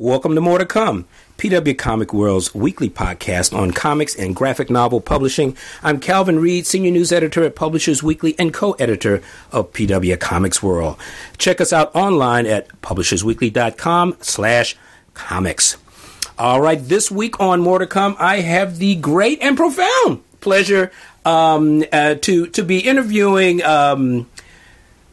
Welcome to More to Come, PW Comics World's weekly podcast on comics and graphic novel publishing. I'm Calvin Reed, senior news editor at Publishers Weekly and co-editor of PW Comics World. Check us out online at publishersweekly.com slash comics. All right, this week on More to Come, I have the great and profound pleasure um, uh, to to be interviewing um,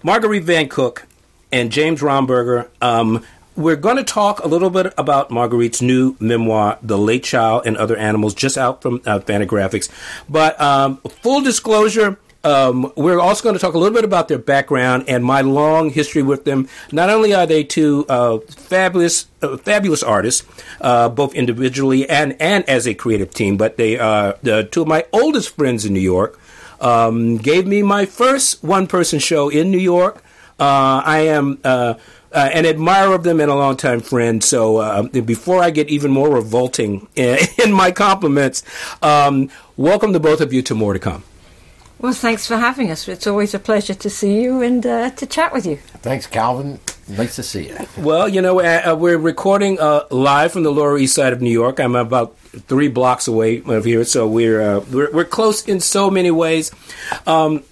Marguerite Van Cook and James Romberger. Um, we're going to talk a little bit about Marguerite's new memoir, The Late Child and Other Animals, just out from uh, Fantagraphics. But um, full disclosure, um, we're also going to talk a little bit about their background and my long history with them. Not only are they two uh, fabulous, uh, fabulous artists, uh, both individually and and as a creative team, but they are the two of my oldest friends in New York. Um, gave me my first one-person show in New York. Uh, I am uh, an admirer of them and a longtime friend. So uh, before I get even more revolting in, in my compliments, um, welcome to both of you to More to Come. Well, thanks for having us. It's always a pleasure to see you and uh, to chat with you. Thanks, Calvin. Nice to see you. Well, you know, uh, uh, we're recording uh, live from the Lower East Side of New York. I'm about three blocks away of here, so we're uh, we're, we're, close in so many ways. Um,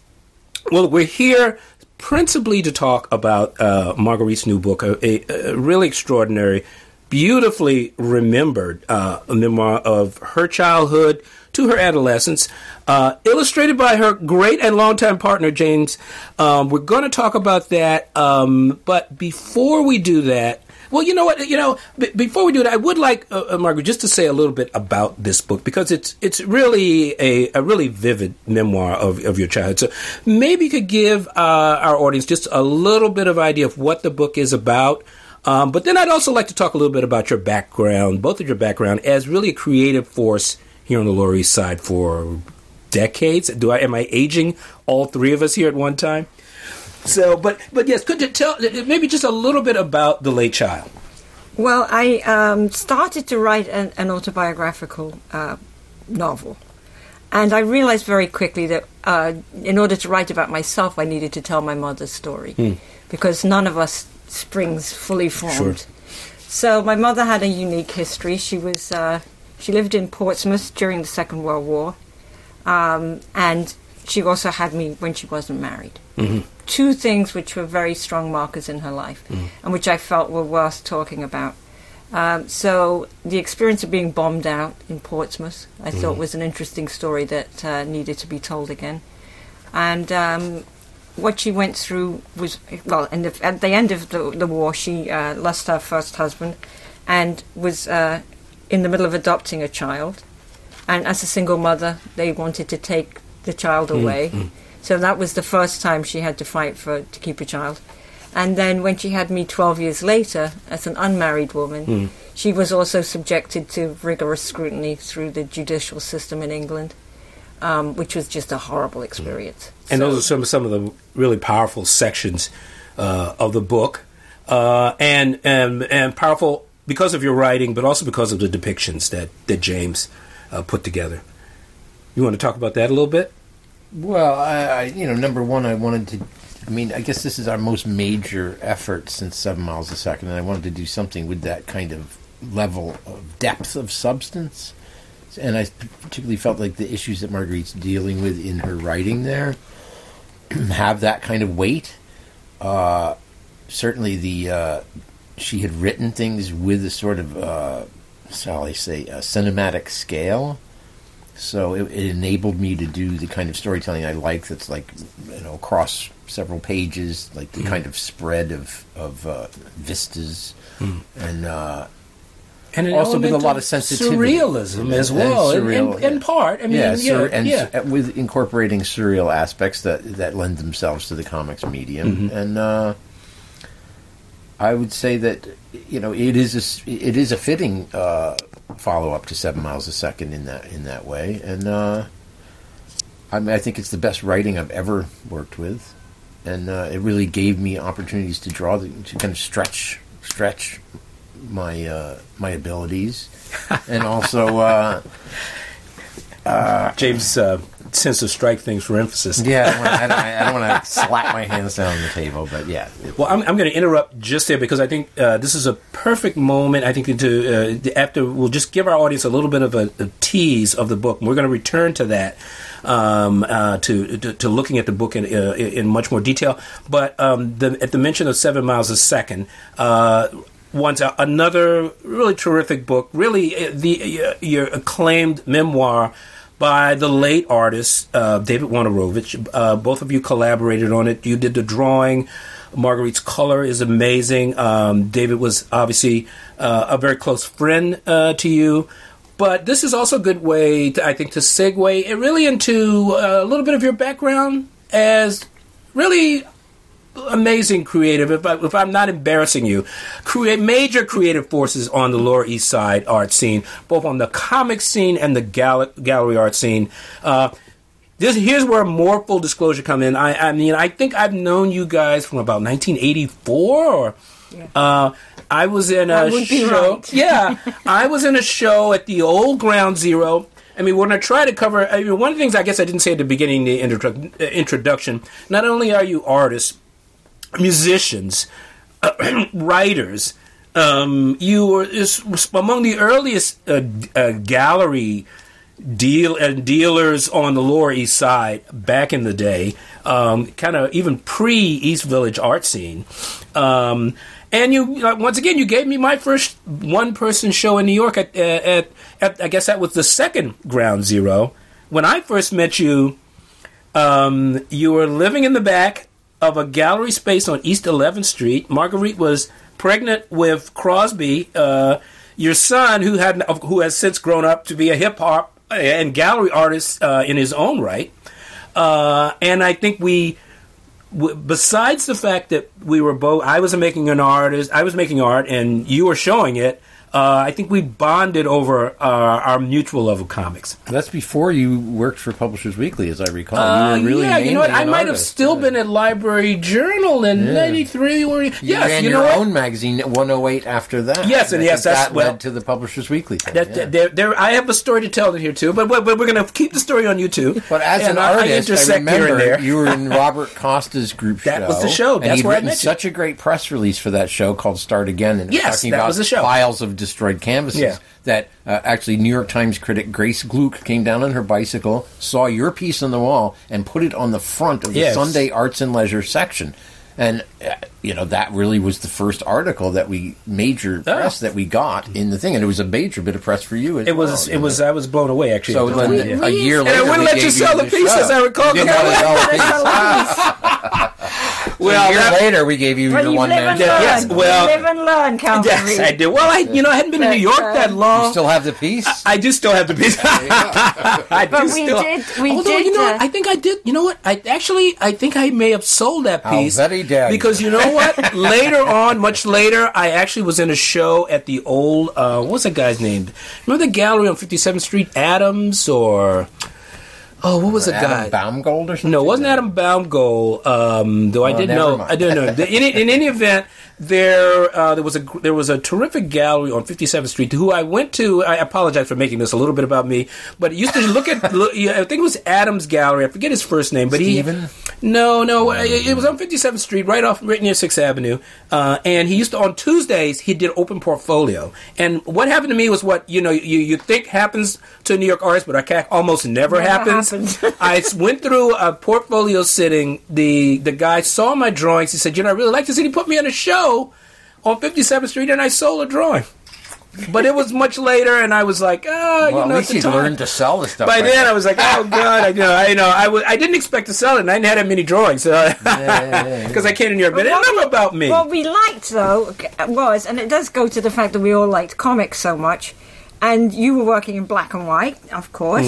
well, we're here principally to talk about uh, Marguerite's new book, a, a, really extraordinary, beautifully remembered uh, memoir of her childhood to her adolescence, uh, illustrated by her great and longtime partner, James. Um, we're going to talk about that, um, but before we do that, well, you know what? You know, b- before we do that, I would like uh, uh, Margaret just to say a little bit about this book because it's it's really a, a really vivid memoir of, of your childhood. So maybe you could give uh, our audience just a little bit of idea of what the book is about. Um, but then I'd also like to talk a little bit about your background, both of your background, as really a creative force here on the Lower East Side for decades. Do I am I aging all three of us here at one time? So, but but yes, could you tell maybe just a little bit about the late child? Well, I um, started to write an, an autobiographical uh, novel, and I realized very quickly that uh, in order to write about myself, I needed to tell my mother's story hmm. because none of us springs fully formed. Sure. So my mother had a unique history. She was uh, she lived in Portsmouth during the Second World War, um, and she also had me when she wasn't married. Mm-hmm. Two things which were very strong markers in her life mm-hmm. and which I felt were worth talking about. Um, so the experience of being bombed out in Portsmouth, I mm-hmm. thought was an interesting story that uh, needed to be told again. And um, what she went through was well, the, at the end of the, the war, she uh, lost her first husband and was uh, in the middle of adopting a child. And as a single mother, they wanted to take the child mm, away. Mm-hmm. So that was the first time she had to fight for to keep a child. And then when she had me 12 years later, as an unmarried woman, mm. she was also subjected to rigorous scrutiny through the judicial system in England, um, which was just a horrible mm. experience. Mm. And so, those are some, some of the really powerful sections uh, of the book. Uh, and, and, and powerful because of your writing, but also because of the depictions that, that James uh, put together. You want to talk about that a little bit? Well, I, I, you know, number one, I wanted to. I mean, I guess this is our most major effort since Seven Miles a Second, and I wanted to do something with that kind of level of depth of substance. And I particularly felt like the issues that Marguerite's dealing with in her writing there have that kind of weight. Uh, certainly, the uh, she had written things with a sort of, uh, shall I say, a cinematic scale so it, it, enabled me to do the kind of storytelling I like. That's like you know across several pages, like the mm. kind of spread of of uh, vistas, mm. and uh, and also with a lot of sensitivity, surrealism as well. Surreal, in, in, in, part, I mean, yeah, sur- and yeah. with incorporating surreal aspects that that lend themselves to the comics medium, mm-hmm. and uh, I would say that you know it is a, it is a fitting uh, follow up to Seven Miles a Second in that in that way, and uh, I mean I think it's the best writing I've ever worked with, and uh, it really gave me opportunities to draw the, to kind of stretch stretch my uh, my abilities, and also. Uh, uh, James sense of strike things for emphasis. Yeah, I don't, wanna, I, I don't want to slap my hands down on the table, but yeah. Well, I'm, I'm going to interrupt just there because I think uh, this is a perfect moment. I think to uh, after we'll just give our audience a little bit of a, a tease of the book. And we're going to return to that um, uh, to, to, to looking at the book in uh, in much more detail. But um, the, at the mention of Seven Miles a Second. Uh, once another really terrific book, really uh, the uh, your acclaimed memoir by the late artist uh, David Wojnarowicz. Uh, both of you collaborated on it. You did the drawing. Marguerite's color is amazing. Um, David was obviously uh, a very close friend uh, to you. But this is also a good way, to, I think, to segue it really into a little bit of your background as really amazing creative. If, I, if I'm not embarrassing you, create major creative forces on the Lower East Side art scene, both on the comic scene and the gal- gallery art scene. Uh, this here's where more full disclosure come in. I, I mean, I think I've known you guys from about 1984 or. Yeah. Uh, I was in a show. Right. yeah, I was in a show at the old Ground Zero. I mean, when I try to cover, I mean, one of the things I guess I didn't say at the beginning, the intro- uh, introduction. Not only are you artists, musicians, uh, writers. Um, you were among the earliest uh, uh, gallery deal and uh, dealers on the Lower East Side back in the day, um, kind of even pre East Village art scene. Um, and you uh, once again you gave me my first one person show in New York at, at, at, I guess that was the second Ground Zero. When I first met you, um, you were living in the back of a gallery space on East 11th Street. Marguerite was pregnant with Crosby, uh, your son, who had who has since grown up to be a hip hop and gallery artist uh, in his own right. Uh, and I think we, w- besides the fact that we were both, I was making an artist, I was making art, and you were showing it. Uh, I think we bonded over uh, our mutual love of comics. That's before you worked for Publishers Weekly, as I recall. Uh, you were really yeah, you know what? I might have still yeah. been at Library Journal in '93. Yeah. You yes, ran you know your what? own magazine, 108. After that, Yes, and I yes, that's- that well, led to the Publishers Weekly. Thing, That, yeah. there, there, I have a story to tell here too, but, but, but we're going to keep the story on YouTube. But as and an I- artist, I, I remember you were in Robert Costa's group That show. was the show. and That's he'd where I met you. such a great press release for that show called "Start Again," and Yes, talking that about was the show. piles of destroyed canvases. Yeah. That uh, actually, New York Times critic Grace Glueck came down on her bicycle, saw your piece on the wall, and put it on the front of the Yes. Sunday Arts and Leisure section. And uh, you know that really was the first article that we major Oh. press that we got in the thing, and it was a major bit of press for you. As It was. well, you it know. was. I was blown away actually. So at then, time, a year And later, I wouldn't we let gave you sell the piece, show. as I recall. You didn't want to sell the piece. Well, a year that- later, we gave you Well, your you one live man and show. learn. Yes, well- you live and learn, Calvin Yes, Reed. I did. Well, I you know I hadn't been in New York that long. You still have the piece? I do still have the piece. I But do we still. did- we Although, did, You know, uh. I think I did. You know what? I actually, I think I may have sold that piece. very dare you. Because you know what? later on, much later, I actually was in a show at the old. Uh, what's that guy's name? Remember the gallery on Fifty Seventh Street, Adams, or oh, what was the guy? Adam Baumgold or something? No, it wasn't Adam Baumgold. Um, though I Oh, did know. mind. I didn't know. In, in any event, there uh, there was a there was a terrific gallery on 57th Street who I went to. I apologize for making this a little bit about me, but it used to look at. Look, I think it was Adams Gallery. I forget his first name, but Stephen? he. No, no, it, it was on 57th Street, right off, right near Sixth Avenue. Uh, and he used to on Tuesdays he did open portfolio. And what happened to me was what you know you you think happens to New York artists, but I can't, almost never, Never happens. happens. I s- went through a portfolio sitting. The the guy saw my drawings. He said, "You know, I really like this." And he put me on a show on 57th Street, and I sold a drawing. But it was much later, and I was like, "Ah, Well, you at know." least at the you learned to sell the stuff. By right then, now. I was like, "Oh God!" I you know, I you know, I, didn't expect to sell it, and I didn't have that many drawings, so yeah, yeah. because I came to New York. But Well, enough about me. What we liked, though, was, and it does go to the fact that we all liked comics so much, and you were working in black and white, of course,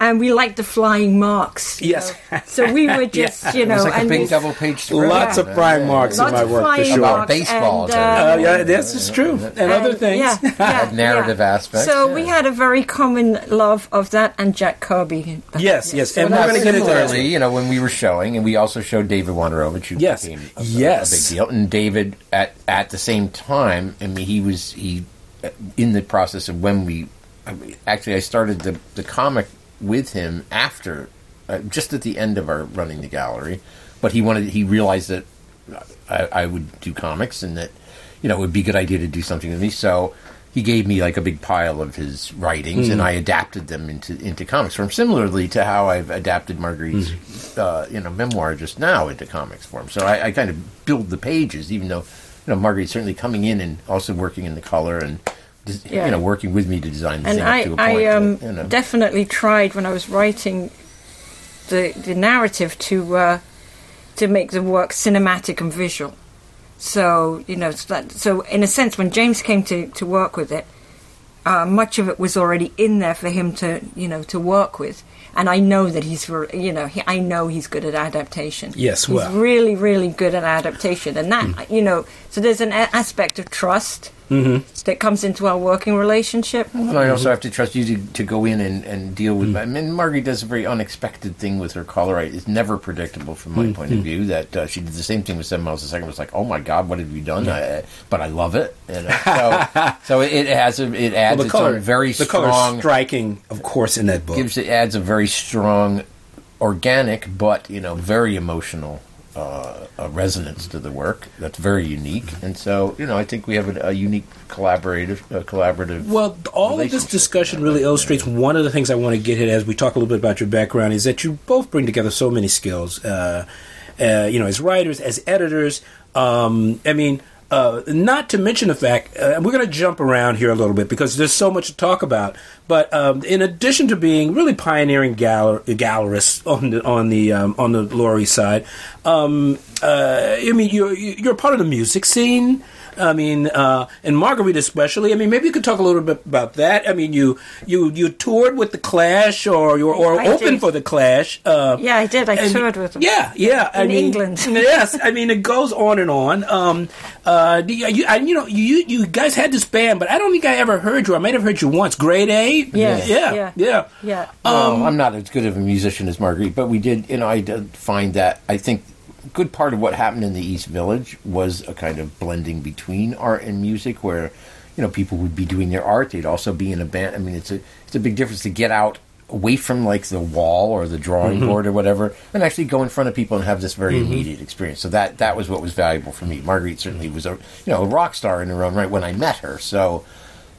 and we liked the flying marks. Yes. know. So we were just, you It know, was like a and big this- double page spread. Lots of prime marks in my work for sure. About baseball, and, too. uh, Uh, yeah, this is true, and, other things. Yeah, yeah, narrative yeah. aspects, So yeah. we had a very common love of that and Jack Kirby. Yes, yes, So and that we're going to get into that. similarly, you know, when we were showing, and we also showed David Wojnarowicz, who Yes. became a, a- Yes. a big deal. And David, at at the same time, I mean, he was he uh, in the process of when we I mean, actually I started the the comic with him after uh, just at the end of our running the gallery. But he wanted he realized that I, I would do comics and that you know it would be a good idea to do something with me. So he gave me like a big pile of his writings, and I adapted them into into comics form, similarly to how I've adapted Marguerite's uh, you know memoir just now into comics form. So I, I kind of build the pages, even though you know Marguerite's certainly coming in and also working in the color and Yeah. you know working with me to design the and thing I, up to a point. I um, but, you know. definitely tried when I was writing the the narrative to uh, to make the work cinematic and visual. So you know, so, that, so in a sense, when James came to, to work with it, uh, much of it was already in there for him to you know to work with. And I know that he's, ver- you know, he, I know he's good at adaptation. Yes, he's well. really, really good at adaptation, and that, you know, so there's an a- aspect of trust that comes into our working relationship. And I also have to trust you to, to go in and, and deal with. I mean, Margie does a very unexpected thing with her color. It's never predictable from my point of view. That uh, she did the same thing with Seven Miles a Second. It was like, oh my god, what have you done? I, but I love it. You know? so, so it, it has a, it adds Well, the its color, own very the color strong. striking, of course, in that book. gives it adds a very strong, organic, but you know, very emotional. Uh, a resonance to the work that's very unique, and so you know I think we have a, a unique collaborative, uh, collaborative. Well, all of this discussion really illustrates one of the things I want to get at as we talk a little bit about your background is that you both bring together so many skills. Uh, uh, you know, as writers, as editors. Um, I mean, uh, not to mention the fact uh, we're going to jump around here a little bit because there's so much to talk about. But um, in addition to being really pioneering galler- gallerists on the on the um, on the Lower Side, um, uh, I mean, you're you're part of the music scene. I mean, uh, and Marguerite especially. I mean, maybe you could talk a little bit about that. I mean, you you you toured with the Clash, or you or I opened did. for the Clash. Uh, Yeah, I did. I and- toured with them. Yeah, yeah. I In mean, England. yes, I mean it goes on and on. Um, uh, you, you, I, you know, you you guys had this band, but I don't think I ever heard you. I might have heard you once. Grade A. Yeah, yeah, yeah. yeah. Yeah. Well, I'm not as good of a musician as Marguerite, but we did, you know, I did find that I think a good part of what happened in the East Village was a kind of blending between art and music, where you know people would be doing their art, they'd also be in a band. I mean, it's a it's a big difference to get out away from like the wall or the drawing mm-hmm. board or whatever, and actually go in front of people and have this very mm-hmm. immediate experience. So that that was what was valuable for me. Marguerite certainly was a you know a rock star in her own right when I met her. So.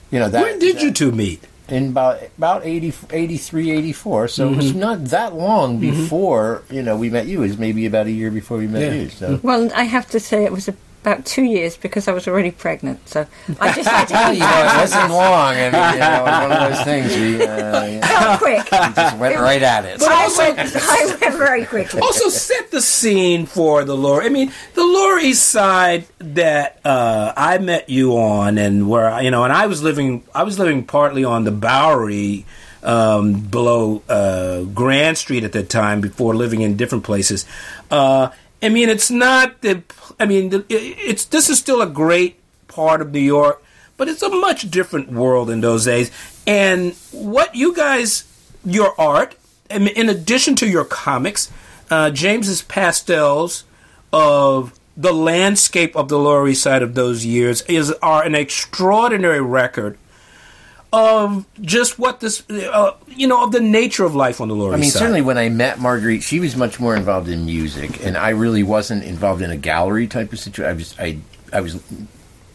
You know that. When did you two meet? In about about 80, 83, 84. So it was mm-hmm. not that long mm-hmm. before you know we met you. It was maybe about a year before we met Yeah. you. So Well, I have to say it was about two years because I was already pregnant. So I just had to you know, it wasn't long. I mean, you know, it was one of those things. We, uh, you know, go quick. we just went right at it. But I also- went, I went very quickly. also set the scene for the Lower. I mean, the Lower East Side that uh, I met you on, and where you know, and I was living. I was living partly on the Bowery. Um, below uh, Grand Street at that time, before living in different places. Uh, I mean, it's not the. I mean, it's this is still a great part of New York, but it's a much different world in those days. And what you guys, your art, in addition to your comics, uh, James's pastels of the landscape of the Lower East Side of those years is are an extraordinary record of just what this, uh, you know, of the nature of life on the Lower I mean, East Side. certainly when I met Marguerite, she was much more involved in music, and I really wasn't involved in a gallery type of situation. I was, I, I was,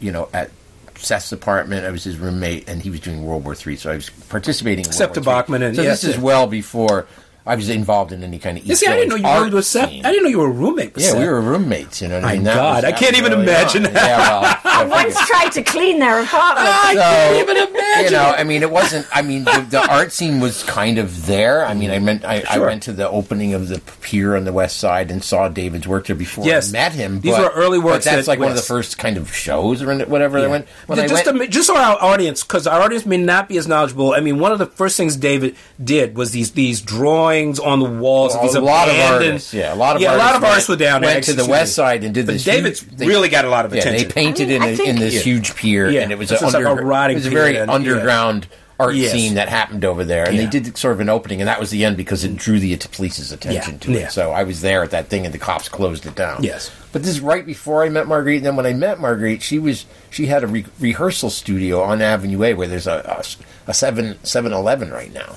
you know, at Seth's apartment. I was his roommate, and he was doing World War Three, so I was participating. in Seth World de War III. And- so yes, this is well before I was involved in any kind of. You East see, I didn't know you art roomed with Seth. scene. I didn't know you were a roommate Yeah, Seth. we were roommates. You know what I My mean? That God, was- I can't even early imagine on. that. Yeah, well, I Once tried to clean their apartment. I So, can't even imagine. You know, it. I mean, it wasn't. I mean, the, the art scene was kind of there. I mean, I meant I, I went to the opening of the pier on the west side and saw David's work there before Yes. I met him. These but- were early works But that's at like one of the first kind of shows or whatever. I went when I just, went. to, just so our audience, because our audience may not be as knowledgeable. I mean, one of the first things David did was these these drawings on the walls. of these a lot of abandoned- artists, yeah, a lot of yeah, artists a lot of artists were down there. Went to the west side and did But this. David's huge, they- really got a lot of Yeah, attention. they painted I mean, in, a, think- in this Yeah. huge pier, Yeah. and it was This a was like a it was a pier very then, yeah. underground art Yes. scene that happened over there, and Yeah. they did sort of an opening, and that was the end because it drew the police's attention Yeah. to Yeah. it. So I was there at that thing, and the cops closed it down. Yes. but this is right before I met Marguerite. And then when I met Marguerite, she was she had a re- rehearsal studio on Avenue A, where there's a a, a seven Seven Eleven right now.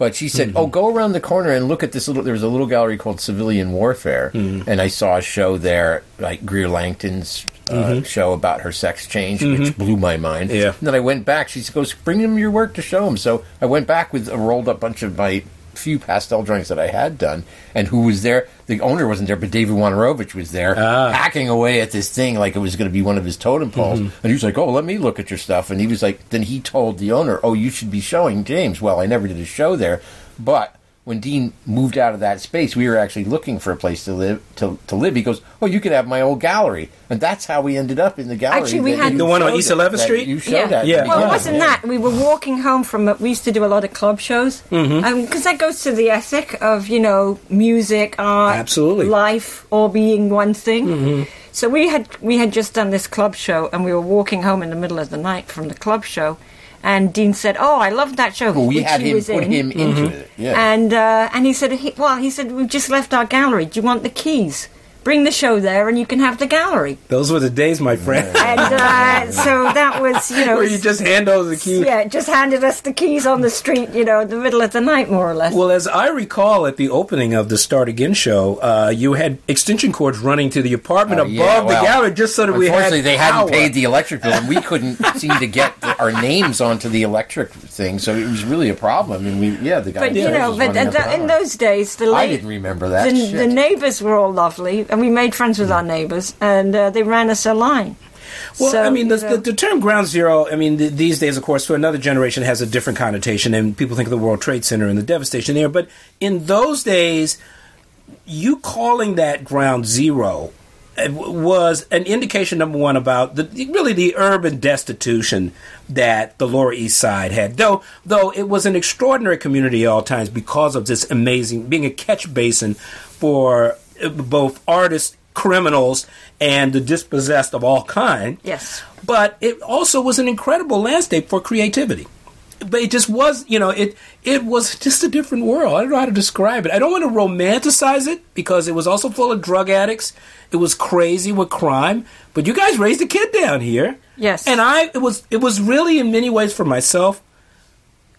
But she said, "Oh, mm-hmm. go around the corner and look at this little." There was a little gallery called Civilian Warfare, mm-hmm. and I saw a show there, like Greer Lankton's uh, mm-hmm. show about her sex change, which blew my mind. Yeah. And then I went back. She goes, "Bring him your work to show him." So I went back with a rolled up bunch of my few pastel drawings that I had done, and who was there? The owner wasn't there, but David Wojnarowicz was there, Ah. hacking away at this thing like it was going to be one of his totem poles. And he was like, "Oh, let me look at your stuff." And he was like, then he told the owner, "Oh, you should be showing James." Well, I never did a show there, but. When Dean moved out of that space, we were actually looking for a place to live. To, to live, he goes, "Oh, you could have my old gallery," and that's how we ended up in the gallery. Actually, we had- The one on East 11th Street? You showed at. Yeah. Well, it wasn't that. We were walking home from. A, we used to do a lot of club shows because Mm-hmm. that goes to the ethic of you know music, art, Absolutely. Mm-hmm. life, all being one thing. So we had we had just done this club show, and we were walking home in the middle of the night from the club show, and Dean said, "Oh, I love that show." Well, we which had he him was put in. him into Mm-hmm. it. Yeah. And uh, and he said, he, well, he said we've just left our gallery. Do you want the keys? Bring the show there, and you can have the gallery. Those were the days, my friend, And uh, so that was, you know, where you just hand over the keys. yeah, just handed us the keys on the street, you know, in the middle of the night, more or less. Well, as I recall, at the opening of the Start Again show, uh, you had extension cords running to the apartment Oh, above yeah, the gallery just so that we had. Unfortunately, they hadn't power. paid the electric bill, and we couldn't seem to get the, our names onto the electric thing, so it was really a problem. And we, yeah, the guy. but you know, but running up th- an in those days, the I didn't remember that. the, the neighbors were all lovely, and we made friends with our neighbors, and uh, they ran us a line. Well, So, I mean, the, you know. the, the term ground zero, I mean, th these days, of course, for another generation has a different connotation, and people think of the World Trade Center and the devastation there. But in those days, you calling that ground zero uh, was an indication, number one, about the really the urban destitution that the Lower East Side had. Though, though it was an extraordinary community at all times because of this amazing being a catch basin for both artists, criminals, and the dispossessed of all kind. Yes. But it also was an incredible landscape for creativity. But it just was, you know, it it was just a different world. I don't know how to describe it. I don't want to romanticize it because it was also full of drug addicts. It was crazy with crime. But you guys raised a kid down here. Yes. And I it was it was really in many ways for myself.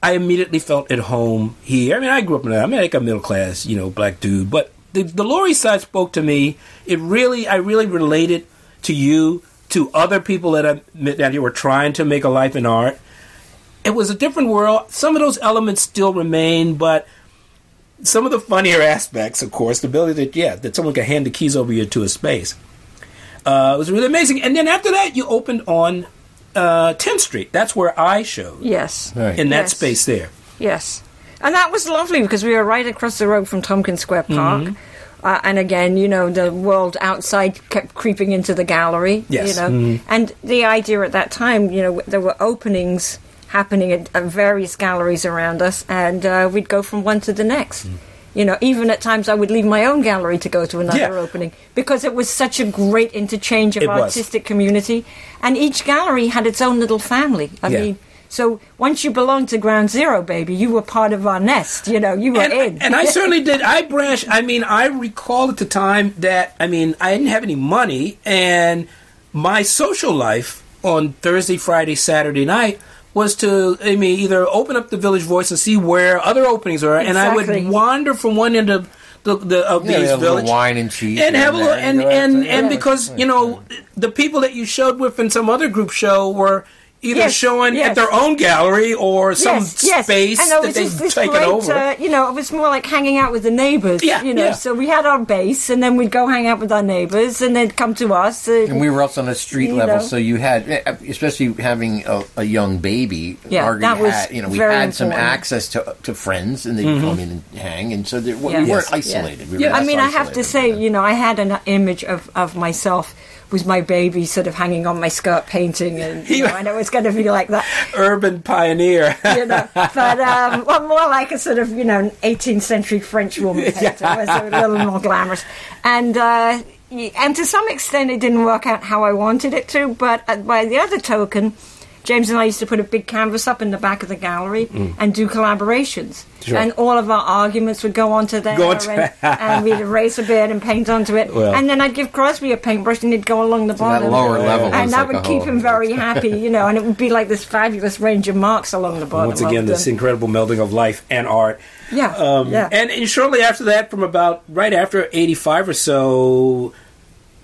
I immediately felt at home here. I mean, I grew up in a, I'm like a middle class, you know, black dude, but the, the Lower East Side spoke to me. It really, I really related to you, to other people that I that you were trying to make a life in art. It was a different world. Some of those elements still remain, but some of the funnier aspects, of course, the ability that yeah, that someone could hand the keys over you to a space, uh, was really amazing. And then after that, you opened on uh, 10th Street. That's where I showed Yes. Right. in that Yes. space there. Yes. And that was lovely because we were right across the road from Tompkins Square Park. Mm-hmm. Uh, and again, you know, the world outside kept creeping into the gallery. Yes. You know, and the idea at that time, you know, there were openings happening at, at various galleries around us, and uh, we'd go from one to the next. Mm. You know, even at times I would leave my own gallery to go to another Yeah. opening because it was such a great interchange of It was. artistic community, and each gallery had its own little family. I Yeah. mean. So once you belonged to Ground Zero, baby, you were part of our nest. You know, you were and, in. and I certainly did. I branched. I mean, I recall at the time that I mean, I didn't have any money, and my social life on Thursday, Friday, Saturday night was to I mean either open up the Village Voice and see where other openings are, and I would wander from one end of the, the of Yeah, these a village wine and cheese and here have a little there, and you and and yeah, because that's you know the people that you showed with in some other group show were either Yes, showing yes. at their own gallery or some yes, yes. space and that they've just this taken great, over. Uh, you know, it was more like hanging out with the neighbours. Yeah, you know. yeah. So we had our base, and then we'd go hang out with our neighbours, and they'd come to us. Uh, And we were also on a street level, know. so you had, especially having a, a young baby. Yeah, Margaret that was had, you know, we very had some access to to friends, and they'd come in and hang, and so there, we Yeah. weren't Yes. isolated. We were Yeah. I less mean, I have to isolated. say, you know, I had an image of, of myself with my baby sort of hanging on my skirt painting, and you know, I know it's going to be like that. urban pioneer. you know. But um, well, more like a sort of you know 18th century French woman painter, was a little more glamorous, and uh, and to some extent it didn't work out how I wanted it to. But uh, by the other token, James and I used to put a big canvas up in the back of the gallery and do collaborations. Mm. Sure. And all of our arguments would go onto there, Go and, and we'd erase a bit and paint onto it. Well. and then I'd give Crosby a paintbrush, and he'd go along the that bottom. lower level and that like would keep him very happy, you know. And it would be like this fabulous range of marks along the bottom. Once again, this incredible melding of life and art. Yeah, Um, yeah. And, and shortly after that, from about right after 85 or so,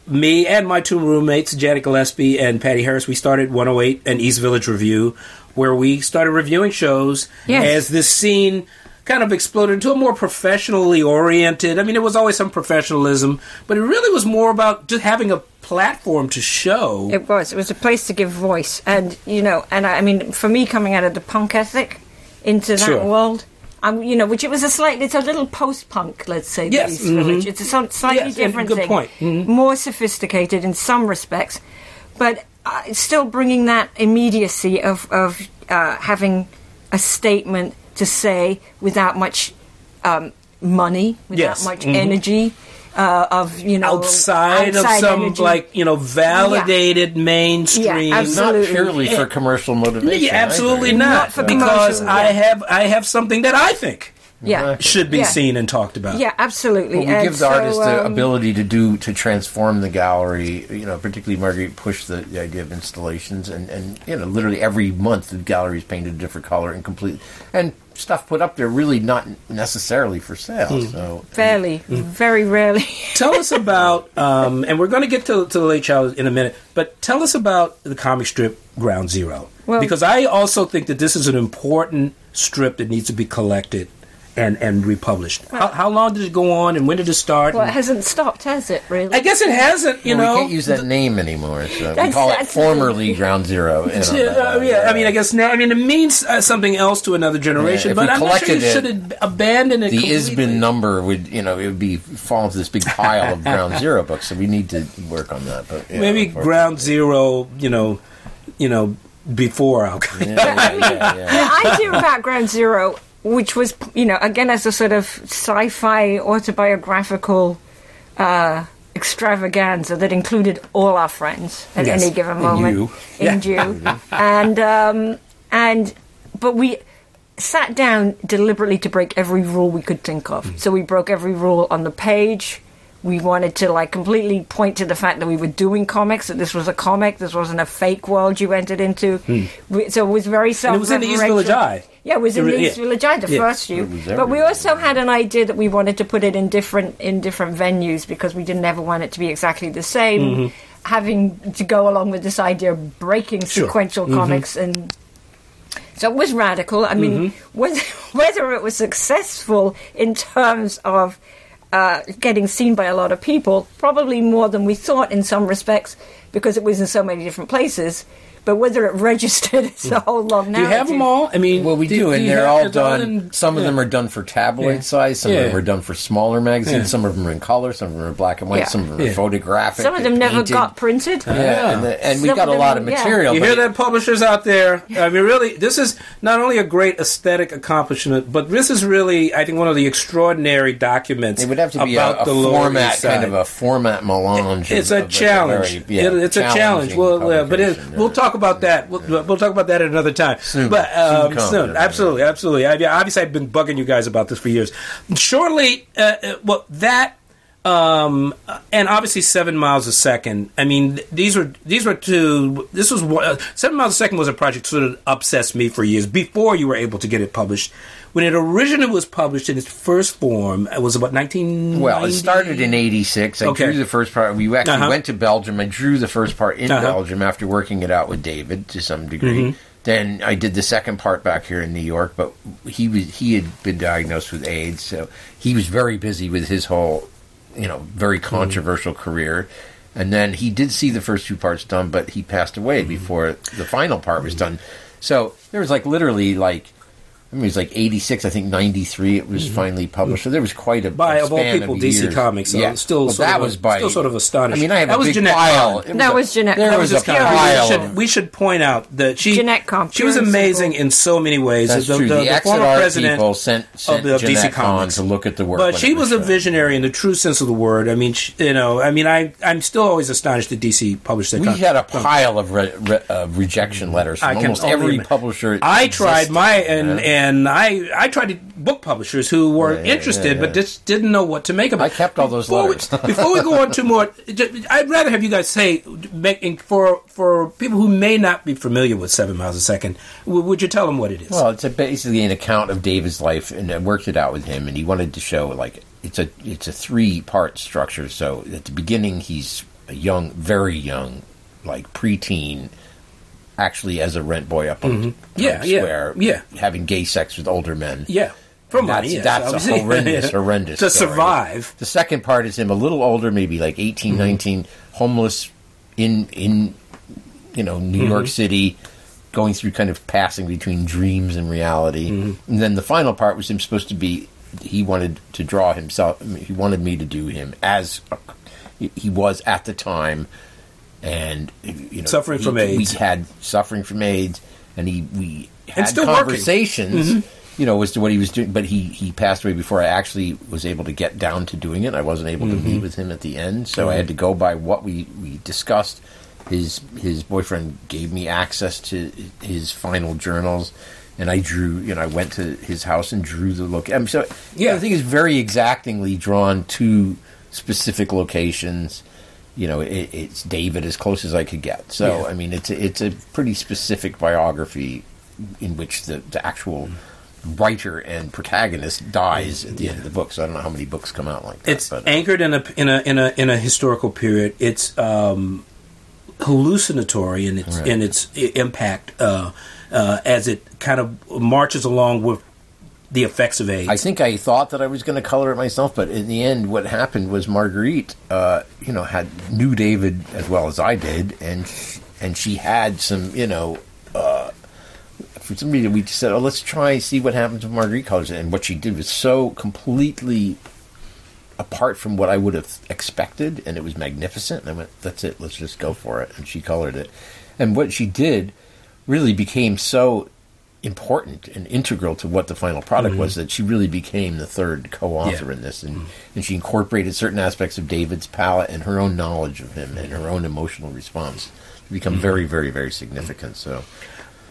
me and my two roommates, Janet Gillespie and Patty Harris, we started 108 and East Village Review, where we started reviewing shows Yes. as this scene kind of exploded into a more professionally oriented. I mean, it was always some professionalism, but it really was more about just having a platform to show. It was. It was a place to give voice, and you know, and I, I mean, for me, coming out of the punk ethic into that Sure. world, um, you know, which it was a slightly, it's a little post-punk, let's say, Yes, mhm. Village. It's a slightly Yes, different good thing, point. Mhm. more sophisticated in some respects, but uh, still bringing that immediacy of of uh, having a statement to say without much um, money, without Yes, much mhm. energy. Uh, of you know outside, outside of some energy. like you know validated mainstream Yeah, absolutely. Not purely for commercial motivation. Yeah, absolutely either. not, Not for because commercial, I have I have something that I think yeah should be Yeah. seen and talked about. Yeah, absolutely. Well, we And give the so, artist the um, ability to do to transform the gallery. You know, particularly Marguerite pushed the, the idea of installations, and and you know, literally every month the gallery is painted a different color and complete and stuff put up there really not necessarily for sale. Hmm. So Fairly, very rarely. tell us about, um, and we're going to get to, to the late child in a minute, but tell us about the comic strip Ground Zero. Well- because I also think that this is an important strip that needs to be collected and, and republished. how, how long did it go on and when did it start? well, it hasn't stopped, has it? Really? I guess it hasn't, you Well, know. we can't use that name anymore. So we call it formerly Ground Zero. you know, Yeah, uh, but, yeah, I mean, I guess now. I mean, it means uh, something else to another generation, Yeah, but I'm not sure you collected should abandon it. the completely. ISBN number would, you know, it would be fall into this big pile of Ground Zero books. So we need to work on that. But yeah, maybe unfortunately. Ground Zero. You know, you know, before Al Qaeda. Yeah, yeah, yeah, yeah. the idea about Ground Zero, which was, you know, again as a sort of sci-fi autobiographical uh, extravaganza that included all our friends at Yes, any given and moment, you. and you, and um, and but we sat down deliberately to break every rule we could think of. Mm. So we broke every rule on the page. We wanted to like completely point to the fact that we were doing comics, that this was a comic, this wasn't a fake world you entered into. We, so it was very self Hmm. It was in the East Village Eye. Yeah, it was in It the East yeah. Village Eye, the Yeah. first few. But we also had an idea that we wanted to put it in different in different venues because we didn't ever want it to be exactly the same. Mm-hmm. Having to go along with this idea of breaking Sure. sequential Mm-hmm. comics and so it was radical. I mean, Mm-hmm. whether, whether it was successful in terms of uh, getting seen by a lot of people, probably more than we thought in some respects, because it was in so many different places. But whether it registered is a whole long Do you have them all? I mean, Well, we do, and you they're all done. in- some of yeah. them are done for tabloid Yeah. size. Some Yeah. of them are done for smaller magazines. Yeah. Some of them are in color. Some of them are black and white. Yeah. Some of them are Yeah. photographic. Some of them never painted. got printed. Yeah, Yeah. and, the, and we've got of a lot them- of yeah. material. You hear that, publishers out there? I mean, really, this is not only a great aesthetic accomplishment, but this is really, I think, one of the extraordinary documents It would have to be about a the format, East kind of a format melange. It's of- a of like challenge. very- yeah, It- it's a challenge. challenging Well, uh, but it, publication, we'll talk about that. We'll, we'll talk about that at another time. Soon. But um, Soon soon, yeah. absolutely, absolutely. I, yeah, obviously, I've been bugging you guys about this for years. Shortly, uh, uh, well, that. Um, and obviously, seven miles a second. I mean, these were these were two. This was one, uh, seven miles a second was a project that sort of obsessed me for years before you were able to get it published. When it originally was published in its first form, it was about nineteen. Well, it started in '86. I Okay. drew the first part. We actually Uh-huh. went to Belgium. I drew the first part in Uh-huh. Belgium after working it out with David to some degree. Mm-hmm. Then I did the second part back here in New York, but he was he had been diagnosed with AIDS, so he was very busy with his whole, you know, very Mm-hmm. controversial career. And then he did see the first two parts done, but he passed away Mm-hmm. before the final part was done. So there was like literally like I mean, it was like '86, I think '93. It was finally published, so there was quite a Mm-hmm. By a of all people, of DC years. Comics. So Yeah, still, well, sort that of a- was by still sort of astonished. I mean, I have that a was big Jenette pile. Kahn. It That a- was Jenette- There was was a just Jenette. We pile. should, of- we should point out that she Jenette Kahn, she was amazing in so many ways. That's the, true. the- The, the exit former president people sent, sent of the Jenette DC Comics to look at the work. But she it was a visionary in the true sense of the word. I mean, she, you know, I mean, I I'm still always astonished that DC published that. We had a pile of re- re- rejection letters from almost every publisher. I tried my and Yeah. And I I tried to book publishers who were Yeah, yeah, interested yeah, but just didn't know what to make of it. I kept all those before letters. We, before we go on to more, I'd rather have you guys say make, for for people who may not be familiar with Seven Miles a Second. Would you tell them what it is? Well, it's a, basically an account of David's life, and I worked it out with him, and he wanted to show like it's a it's a three part structure. So at the beginning, he's a young, very young, like preteen, actually as a rent boy up on Mhm. Times Yeah, yeah, Square, yeah. having gay sex with older men. yeah, for money. that's, yes, that's a horrendous, horrendous to story. survive. The second part is him a little older, maybe like 18, Mm-hmm. 19, homeless in in you know New York Mm-hmm. City, going through kind of passing between dreams and reality. Mm-hmm. And then the final part was him supposed to be. He wanted to draw himself. He wanted me to do him as he- he was at the time, and you know, Suffering he- from AIDS. We had suffering from AIDS, and he we had still working. conversations mm-hmm. you know, as to what he was doing. But he he passed away before I actually was able to get down to doing it. I wasn't able to mm-hmm. meet with him at the end, so I mm-hmm. had to go by what we we discussed. His his boyfriend gave me access to his final journals. And I drew, you know, I went to his house and drew the look. I mean, so Yeah. yeah, I think it's very exactingly drawn to specific locations. You know, it, it's David as close as I could get. So, Yeah. I mean, it's a, it's a pretty specific biography in which the, the actual writer and protagonist dies at the end of the book. So I don't know how many books come out like that. It's but, anchored in a in a in a in a historical period. It's um, hallucinatory in its Right. in its impact uh, uh, as it kind of marches along with the effects of AIDS. I think I thought that I was going to color it myself, but in the end, what happened was Marguerite, uh, you know, had knew David as well as I did, and and she had some, you know, uh, for some reason we just said, oh, let's try and see what happens if Marguerite colors it, and what she did was so completely apart from what I would have expected, and it was magnificent. And I went, "That's it. Let's just go for it." And she colored it, and what she did really became so important and integral to what the final product was that she really became the third co-author Yeah. in this, and and she incorporated certain aspects of David's palette and her own knowledge of him and her own emotional response to become very, very, very significant. So.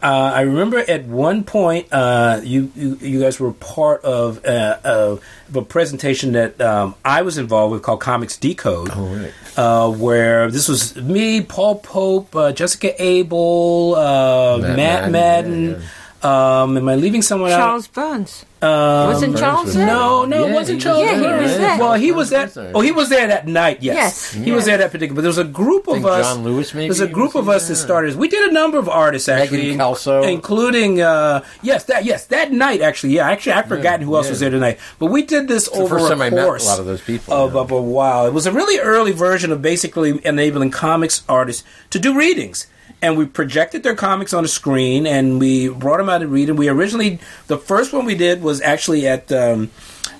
Uh, I remember at one point uh, you, you you guys were part of, uh, of a presentation that um, I was involved with called Comics Decode. Oh, right. Uh, where this was me, Paul Pope, uh, Jessica Abel, uh, Matt, Matt Madden. Madden, Um, am I leaving someone out? Charles Burns. out? Wasn't Burns Charles was there? No, no, it wasn't Charles was there. Yeah, he was there. Well, he was Charles that. Burns. Oh, he was there that night. Yes, Yes, he was yes. there that particular. But there was a group of think us. John Lewis maybe There's a group of us that there. started. We did a number of artists actually, Megan Kelso. including uh, yes, that yes, that night actually. Yeah, actually, I've forgotten who else yeah. was there tonight. But we did this the over first a time I met a course lot of those people, of, yeah. of a while. It was a really early version of basically enabling comics artists to do readings. And we projected their comics on a screen, and we brought them out to read. And we originally, the first one we did was actually at um,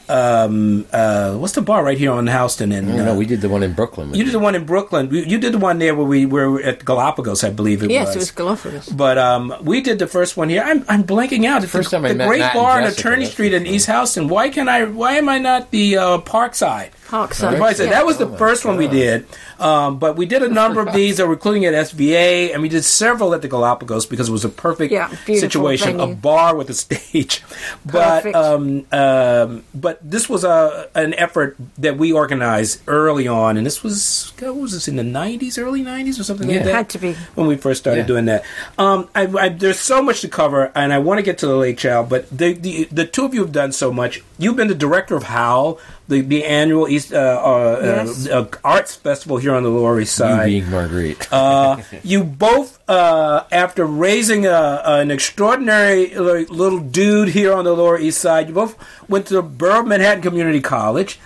um, uh, what's the bar right here on Houston? And No, uh, no, we did the one in Brooklyn. you did the one in Brooklyn. You you did the one there where we were at Galapagos, I believe it Yes, was. Yes, it was Galapagos. But um, we did the first one here. I'm, I'm blanking out. It's First the, time I the met Great Matt and Bar on Attorney Street in. East Houston. Why can I? Why am I not the uh, Parkside? Parkside. Right, so Yeah. That was the Oh my first one we did. Um, but we did a number of these, including at SVA, and we did several at the Galapagos because it was a perfect Yeah, situation, venue. a bar with a stage. But um, um, but this was a an effort that we organized early on, and this was what was this in the '90s, early '90s, or something like Yeah. that Had to be. when we first started Yeah. doing that. Um, I, I, there's so much to cover, and I want to get to the late child, but the, the the two of you have done so much. You've been the director of Howl, the the annual East uh, uh, Yes. uh, uh, arts festival here on the Lower East Side. you being Marguerite. Uh, you both, uh, after raising a, an extraordinary little dude here on the Lower East Side, you both went to Borough Manhattan Community College.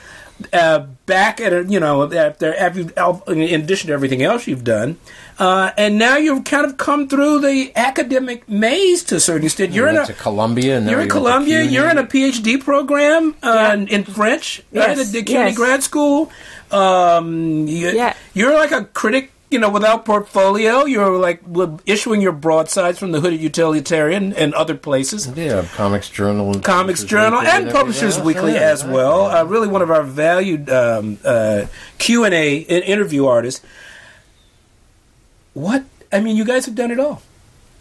uh, back at a, you know after, after in addition to everything else you've done, uh, and now you've kind of come through the academic maze to a certain extent. You're You in a to Columbia. And you're in you went Columbia. You're in a PhD program uh, Yeah. in French Yes, right, at the CUNY yes. grad school. Um, you, Yeah. You're like a critic, you know, without portfolio. You're like issuing your broadsides from the Hooded Utilitarian and other places. Yeah, Comics Journal. and Comics Publishers Journal Weekly and Publishers everything Weekly. Yeah, as well. Uh, really, one of our valued um, uh, Q and A interview artists. What I mean, you guys have done it all.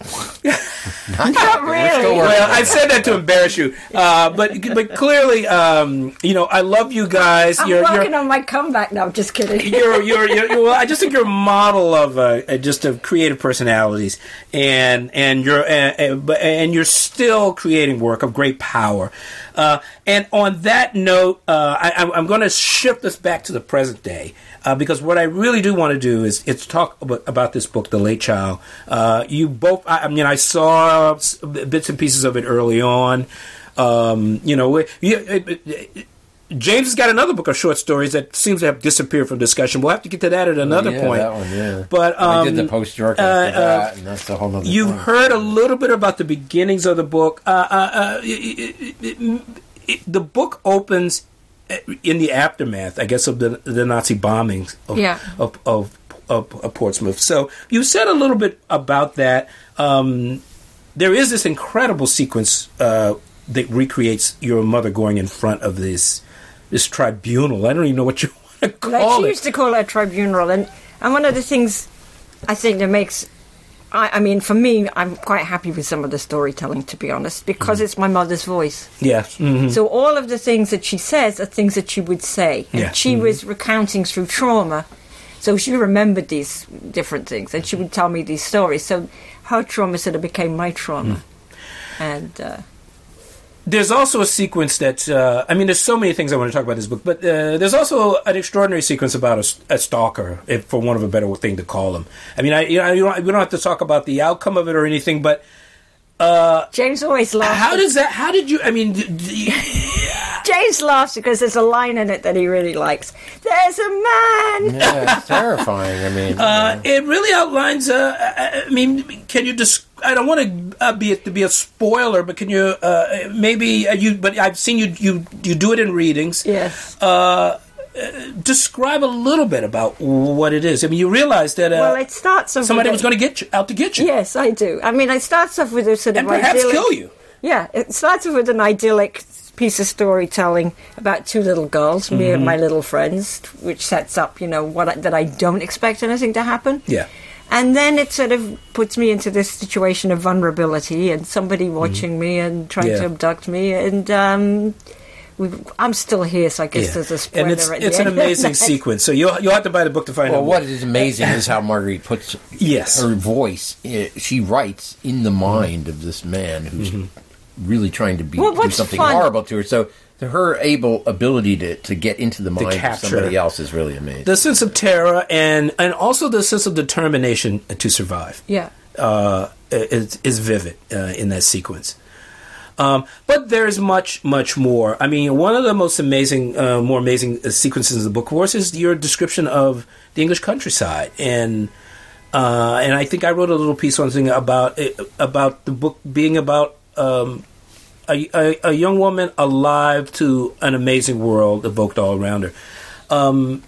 Not really. Well, I said that to embarrass you, uh, but but clearly, um, you know, I love you guys. I'm you're, working you're, on my comeback now. I'm just kidding. you're, you're, you're, you're- well, I just think you're a model of uh, uh, just of creative personalities, and and you're and, and, you're still creating work of great power. Uh, and on that note, uh, I, I'm, I'm going to shift us back to the present day uh, because what I really do want to do is it's talk about, about this book, The Late Child. Uh, you both, I, I mean, I saw s- bits and pieces of it early on. Um, you know, you, it, it, James has got another book of short stories that seems to have disappeared from discussion. We'll have to get to that at another yeah, point. That one, yeah. But I um, did the post York uh, after uh, that, and that's the whole other. You've thing. heard a little bit about the beginnings of the book. Uh, uh, uh, it, it, it, it, the book opens in the aftermath, I guess, of the, the Nazi bombings of, Yeah. of, of, of, of Portsmouth. So you said a little bit about that. Um, there is this incredible sequence uh, that recreates your mother going in front of this this tribunal. I don't even know what you want to Like call she it. She used to call it a tribunal, and and one of the things I think that makes, I, I mean, for me, I'm quite happy with some of the storytelling, to be honest, because it's my mother's voice. Yes. mhm. So all of the things that she says are things that she would say, and Yeah. she was recounting through trauma. So she remembered these different things, and she would tell me these stories. So her trauma sort of became my trauma, and. Uh, there's also a sequence that uh, I mean, there's so many things I want to talk about in this book, but uh, there's also an extraordinary sequence about a stalker, if for want of a better thing to call him. I mean, I you know, you don't, we don't have to talk about the outcome of it or anything, but James always laughs. how does that? How did you? I mean, d- James laughs because there's a line in it that he really likes. There's a man. Yeah, it's terrifying. I mean, uh, it really outlines. Uh, I I mean, can you just? I don't want to uh, be to be a spoiler, but can you uh, maybe uh, you? But I've seen you you you do it in readings. Yes. Uh, uh, describe a little bit about what it is. I mean, you realize that uh, well, it starts off. somebody with was going to get you out to get you, Yes, I do. I mean, it starts off with a sort and of perhaps idyllic. kill you. Yeah, it starts off with an idyllic piece of storytelling about two little girls, me Mm-hmm. and my little friends, which sets up, you know, what I, that I don't expect anything to happen. Yeah. And then it sort of puts me into this situation of vulnerability and somebody Mm-hmm. watching me and trying Yeah. to abduct me. And um, we I'm still here, so I guess Yeah. there's a spoiler and it's at it's the an end amazing sequence. So you'll you'll have to buy the book to find well, out. Well, what is amazing is how Marguerite puts Yes. her voice. eh, She writes in the mind of this man who's really trying to be Well, do something fun- horrible to her. So her able ability to, to get into the mind of somebody else is really amazing. the sense of terror and and also the sense of determination to survive. Yeah. uh, is, is vivid uh, in that sequence. Um, but there's much, much more. I mean, one of the most amazing, uh, more amazing uh, sequences in the book, of course, is your description of the English countryside, and uh, and I think I wrote a little piece on thing about it, about the book being about um, a, a, a young woman alive to an amazing world evoked all around her. Um,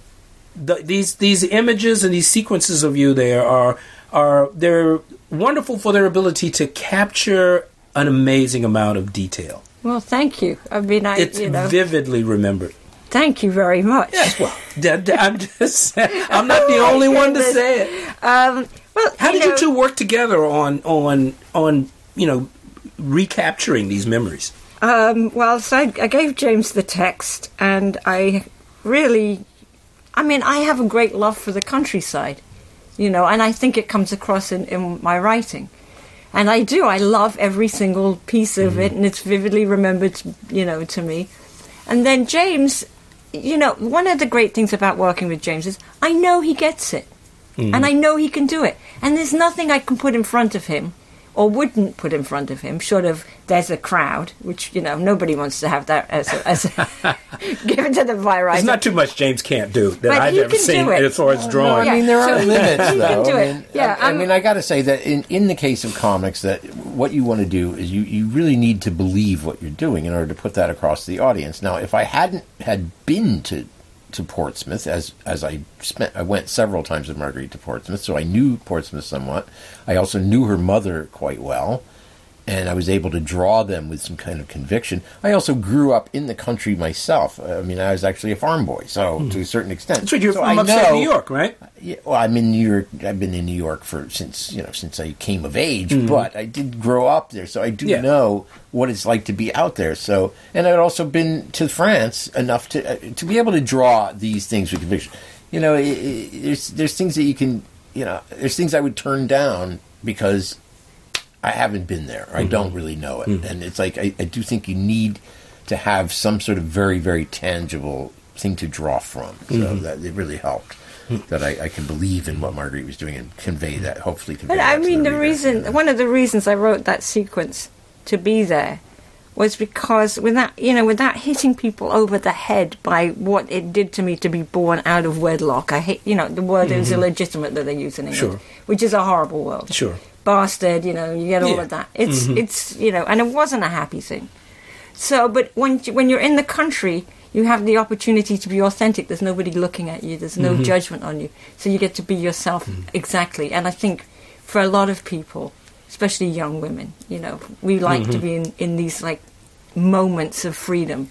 the, these these images and these sequences of you there are are they're wonderful for their ability to capture an amazing amount of detail. Well, thank you. I mean, I It's you know, vividly remembered. thank you very much. Yes, well, d- d- I'm just I'm not the only one to say it. Um, well, How did you two work together on on on you know recapturing these memories? Um, well, so I, I gave James the text, and I really, I mean, I have a great love for the countryside, you know, and I think it comes across in, in my writing. And I do. I love every single piece of it, and it's vividly remembered, you know, to me. And then James, you know, one of the great things about working with James is I know he gets it, and I know he can do it. And there's nothing I can put in front of him or wouldn't put in front of him, short of there's a crowd, which you know nobody wants to have that as a, as a given to the virus. There's not too much James can't do that But I've he ever can seen do it. as far as No, drawing. I mean, there Yeah, are so- limits, You though. can do I it. mean, Yeah, I, I mean, I got to say that in, in the case of comics, that what you want to do is you, you really need to believe what you're doing in order to put that across to the audience. Now, if I hadn't had been to to Portsmouth, as as I spent, I went several times with Marguerite to Portsmouth, so I knew Portsmouth somewhat. I also knew her mother quite well. And I was able to draw them with some kind of conviction. I also grew up in the country myself. I mean, I was actually a farm boy, so to a certain extent. That's right. You're So from I upstate know- New York, right? Yeah, well, I'm in New York. I've been in New York for since you know since I came of age. But I did grow up there, so I do Yeah. know what it's like to be out there. So, and I'd also been to France enough to uh, to be able to draw these things with conviction. You know, i i there's there's things that you can you know there's things I would turn down because I haven't been there. I mm-hmm. don't really know it, mm-hmm. and it's like I, I do think you need to have some sort of very very tangible thing to draw from. So mm-hmm. that it really helped that I, I can believe in what Marguerite was doing and convey that. Hopefully, convey. But I to mean, the reader. reason, one of the reasons I wrote that sequence to be there was because without, you know, without hitting people over the head by what it did to me to be born out of wedlock. I hate, you know, the word is illegitimate that they use in England, Sure. which is a horrible word. Sure. Bastard, you know, you get all Yeah. of that. It's, mm-hmm. it's, you know, and it wasn't a happy thing. So, but when when you're in the country, you have the opportunity to be authentic. There's nobody looking at you. There's no mm-hmm. judgment on you. So you get to be yourself mm-hmm. exactly. And I think for a lot of people, especially young women, you know, we like to be in, in these like moments of freedom.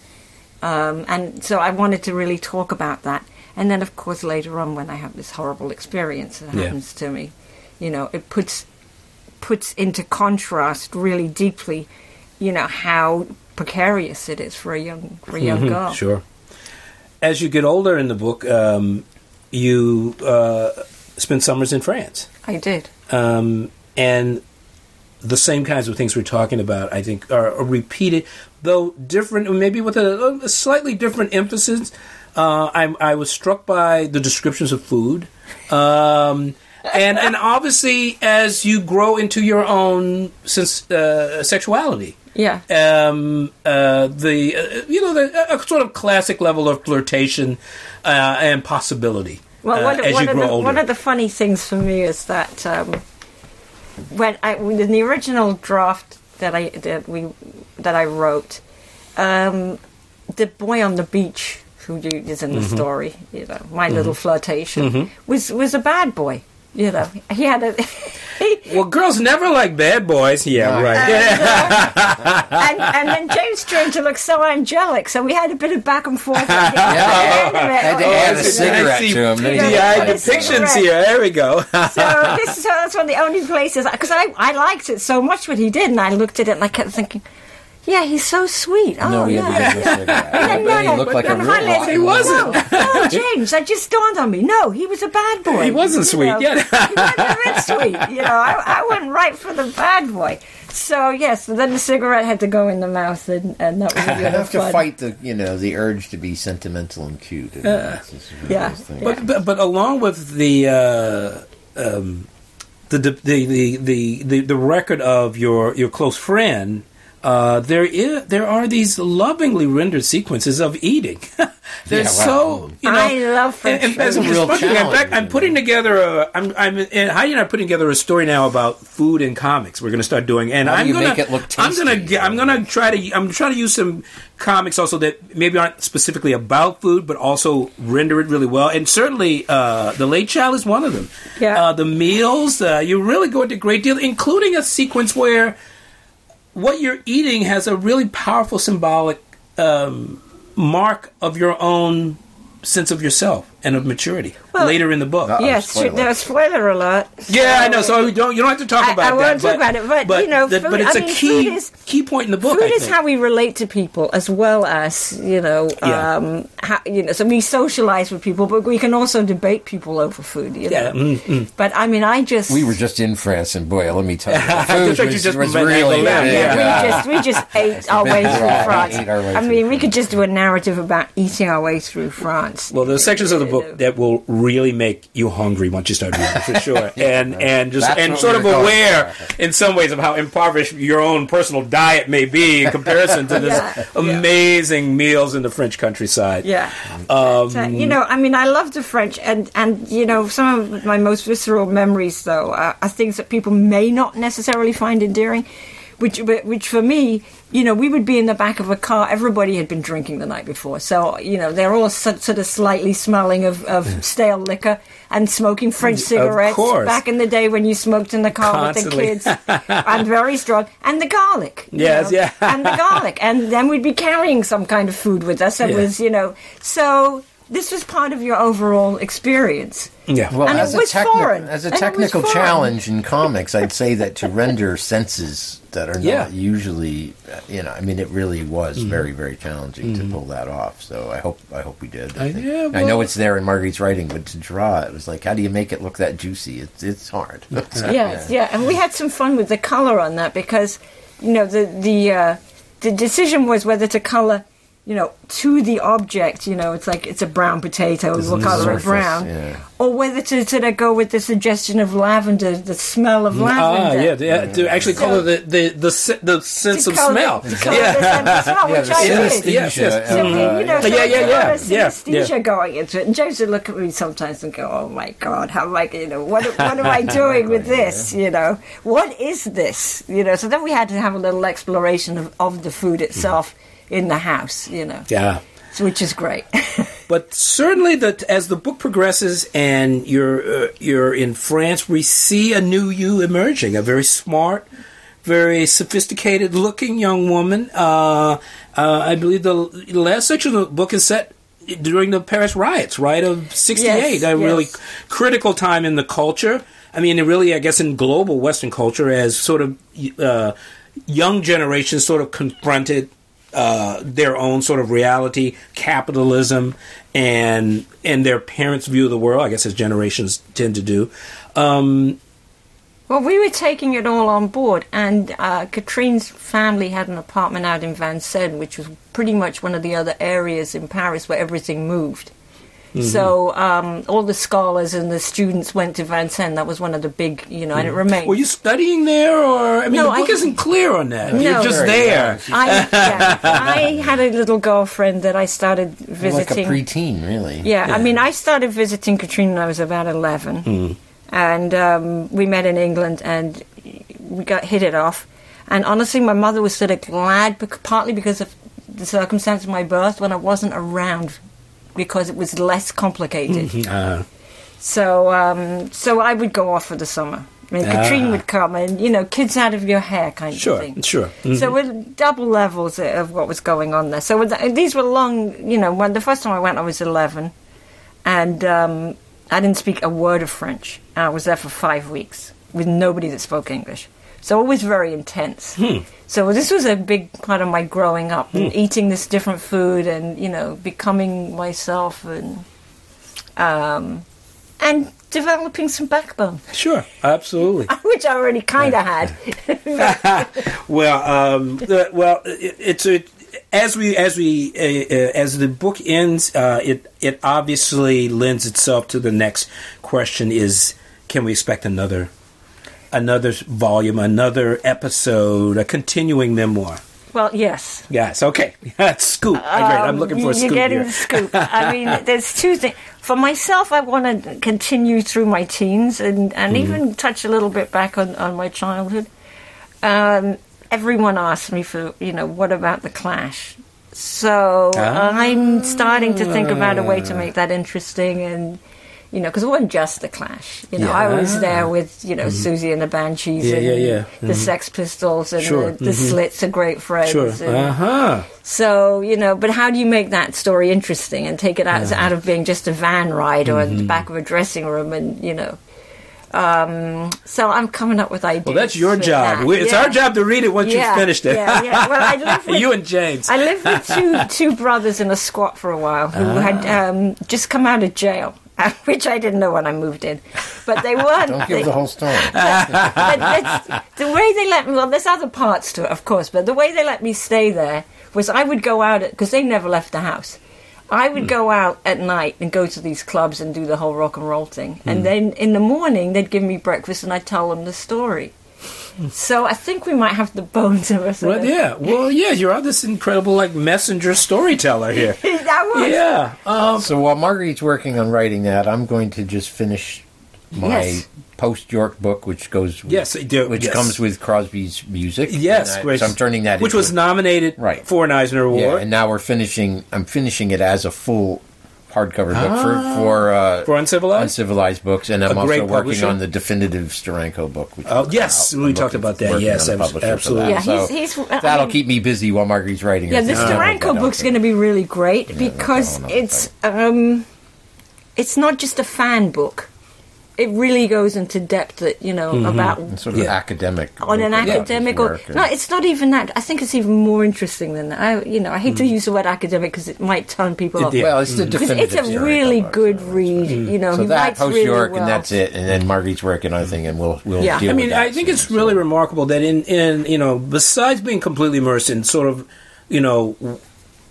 Um, and so I wanted to really talk about that. And then, of course, later on, when I have this horrible experience that Yeah. happens to me, you know, it puts puts into contrast really deeply, you know, how precarious it is for a young for a young girl. Mm-hmm. Sure. As you get older in the book, um, you uh, spend summers in France. I did. um, and the same kinds of things we're talking about, I think, are, are repeated, though different, maybe with a, a slightly different emphasis. Uh, I, I was struck by the descriptions of food, um, and and obviously as you grow into your own sense, uh, sexuality. Yeah. Um, uh, the uh, you know the a sort of classic level of flirtation uh, and possibility Well, uh, one, as one you of grow the, older. one of the funny things for me is that um, when I in the original draft that I that we that I wrote, um, the boy on the beach who is in the Mm-hmm. story, you know, my little flirtation was was a bad boy. You know, he had a. Well, girls never like bad boys. Yeah, No. right. Uh, yeah. and, and then James turned to look so angelic, so we had a bit of back and forth. At Yeah, end had to Oh, add a I see- cigarette see to him. then he Yeah, was DI depictions here. There we go. so this so that's one of the only places because I, I liked it so much what he did, and I looked at it and I kept thinking, yeah, he's so sweet. Oh No, he yeah. had the cigarette. Yeah, no, He no, looked like a real finally I rock He wasn't. No, no, James, that just dawned on me. No, he was a bad boy. He wasn't You sweet, know, yeah. he wasn't sweet. You know, I, I went right for the bad boy. So yes, then the cigarette had to go in the mouth, and, and that was a I bit have of to fight the you know the urge to be sentimental and cute. And that's just yeah. But, but but along with the uh, um, the, the, the the the the record of your your close friend. Uh, there is there are these lovingly rendered sequences of eating. They're Yeah, so you know. I love French and, and as food. I'm Real responding, in fact, challenge, I'm putting together a. I'm I'm and Heidi and I are putting together a story now about food and comics. We're going to start doing, and How I'm you gonna make it look I'm gonna I'm gonna try to I'm trying to use some comics also that maybe aren't specifically about food, but also render it really well. And certainly, uh, the late child is one of them. Yeah. Uh, the meals uh, you really go into a great deal, including a sequence where what you're eating has a really powerful symbolic um, mark of your own sense of yourself and of maturity Well- later in the book. Uh-oh. Yes, spoiler. no, spoiler alert. Yeah, I know. So you don't you don't have to talk I- about I that. won't talk about it, but, you know, that- food- but it's I a mean, key is- key point in the book. Food I is how we relate to people, as well as you know, Yeah. um, ha- you know, so we socialize with people, but we can also debate people over food. You know? Yeah, mm, mm. But I mean, I just We were just in France, and boy, let me tell you, the food thought was, just was really Angola, good. yeah. we just we just ate our way through France. way I through mean, we France. could just do a narrative about eating our way through France. Well, there's sections of the book that will really make you hungry once you start reading, for sure, and and just That's and sort of aware in some ways of how impoverished your own personal diet may be in comparison to this Yeah, yeah. amazing meals in the French countryside. Yeah. Um, But, uh, you know, I mean, I love the French, and and you know, some of my most visceral memories, though, are, are things that people may not necessarily find endearing. Which, which for me, you know, we would be in the back of a car. Everybody had been drinking the night before, so you know they're all so, sort of slightly smelling of, of stale liquor and smoking French cigarettes. course. Back in the day when you smoked in the car Constantly. with the kids, and very strong, and the garlic. Yes, know, yeah. and the garlic, and then we'd be carrying some kind of food with us It Yeah. was, you know, so this was part of your overall experience. yeah. Well, And it as, a was techni- foreign. as a And it was technical challenge in comics, I'd say that to render senses that are Yeah. not usually, uh, you know, I mean, it really was Mm-hmm. very, very challenging to pull that off. So I hope, I hope we did. Uh, I, think- yeah, I know it's there in Marguerite's writing, but to draw it was like, how do you make it look that juicy? It's, it's hard. Yes, yeah. and we had some fun with the color on that because, you know, the the uh, the decision was whether to color, you know, to the object. You know, it's like it's a brown potato, we'll color surface, it brown, yeah. or whether to sort of go with the suggestion of lavender, the smell of Ah, lavender. yeah, yeah, to actually So- color the the the, the sense of smell. to Yeah. the smell, Yeah, which I did. yes, yes. So, uh, you know, Yeah, so yeah, yeah, there yeah, synesthesia yeah. going into it. And James would look at me sometimes and go, "Oh my God, how am I? You know, what what am I doing with this? You know, what is this? You know." So then we had to have a little exploration of, of the food itself in the house. You know, Yeah. which is great. But certainly, that as the book progresses and you're uh, you're in France, we see a new you emerging. A very smart, very sophisticated looking young woman. Uh, uh, I believe the last section of the book is set during the Paris riots, right of '68. Yes, a really critical time in the culture. I mean, it really, I guess, in global Western culture, as sort of uh, young generations sort of confronted uh, their own sort of reality, capitalism, and and their parents' view of the world. I guess as generations tend to do. Um, Well, we were taking it all on board, and uh, Katrine's family had an apartment out in Vincennes, which was pretty much one of the other areas in Paris where everything moved. So um, all the scholars and the students went to Vincennes. That was one of the big, you know, and it remained. were you studying there, or I mean, No, the book I- isn't clear on that. No. You're just Very there. I, yeah, I had a little girlfriend that I started visiting. like a preteen, really. Yeah, I mean, I started visiting Katrina when I was about 11. And um, we met in England and we got hit it off. And honestly, my mother was sort of glad, bec- partly because of the circumstance of my birth, when I wasn't around because it was less complicated. Uh, So, um, so I would go off for the summer. I mean, Katrine Ah. would come and, you know, kids out of your hair kind sure, of thing. sure. Mhm. So with double levels of what was going on there. So the, these were long, you know, when the first time I went I was 11 and um, I didn't speak a word of French. And I was there for five weeks with nobody that spoke English. So it was very intense. So this was a big part of my growing up, and eating this different food and, you know, becoming myself and um, and developing some backbone, Sure, absolutely. which I already kind of had. Well, um, the, well, it, it's a as we as we uh, uh, as the book ends, uh, it it obviously lends itself to the next question: is can we expect another another volume, another episode, a continuing memoir? well, yes. Yes. Okay. That's scoop. Great. I'm looking for a Um, scoop You're getting here. the scoop. I mean, there's two things. For myself, I want to continue through my teens and, and Mm-hmm. even touch a little bit back on, on my childhood. Um, everyone asks me for, you know, what about the Clash? So Ah. I'm starting to think about a way to make that interesting and. You know, because it wasn't just the Clash. You know, I was there with you know Siouxsie and the Banshees Mm-hmm. Yeah, and yeah, yeah. the Sex Pistols and Sure, the, the mhm. Slits are great friends. Sure. and- Uh huh. so you know, but how do you make that story interesting and take it out, out of being just a van ride or in the back of a dressing room? And you know, Um, so I'm coming up with ideas. Well, that's your job. that. We, it's Yeah. our job to read it once Yeah, you've finished it. Yeah, yeah. Well, I live with, you and James. I lived with two two brothers in a squat for a while who Ah. had um, just come out of jail, which I didn't know when I moved in. But they weren't. Don't give they- the whole story. but that's, the way they let me, well, there's other parts to it, of course, but the way they let me stay there was I would go out, because they never left the house. I would go out at night and go to these clubs and do the whole rock and roll thing. And hmm. then in the morning, they'd give me breakfast and I'd tell them the story. So I think we might have the bones of us. well, yeah. Well, yeah. You're this incredible like messenger storyteller here. that was. yeah. Um, So while Marguerite's working on writing that, I'm going to just finish my Yes. post York book, which goes with, Yes, do, which yes. comes with Crosby's music. yes. I- which- so I'm turning that which into was nominated Right. for an Eisner yeah, Award and now we're finishing. I'm finishing it as a full hardcover book for for uh, for Uncivilized. uncivilized books, and I'm A also great working publisher. on the definitive Steranko book. Which Oh, will come yes, out. we I'm talked looking- about that. working Yes, on the abs- publisher for absolutely. that. Yeah, So he's- he's- I that'll mean- keep me busy while Marguerite's writing. Yeah, it. this Uh, Steranko book's going to be really great because it's um, it's not just a fan book. It really goes into depth that you know mm-hmm. about there. Sort of Yeah. academic. on an look at his academic or work no, it's not even that. I think it's even more interesting than that. I, you know, I hate to mm. use the word academic because it might turn people off. Yeah. Well, it's the mm. Because definitive. it's a really book, good so- read. Mm. You know, So he that writes post really York, well. and that's it. And then Marguerite's working on a thing, and we'll we'll Yeah. deal I with mean, that I think soon. it's So- really remarkable that in, in you know, besides being completely immersed in sort of, you know,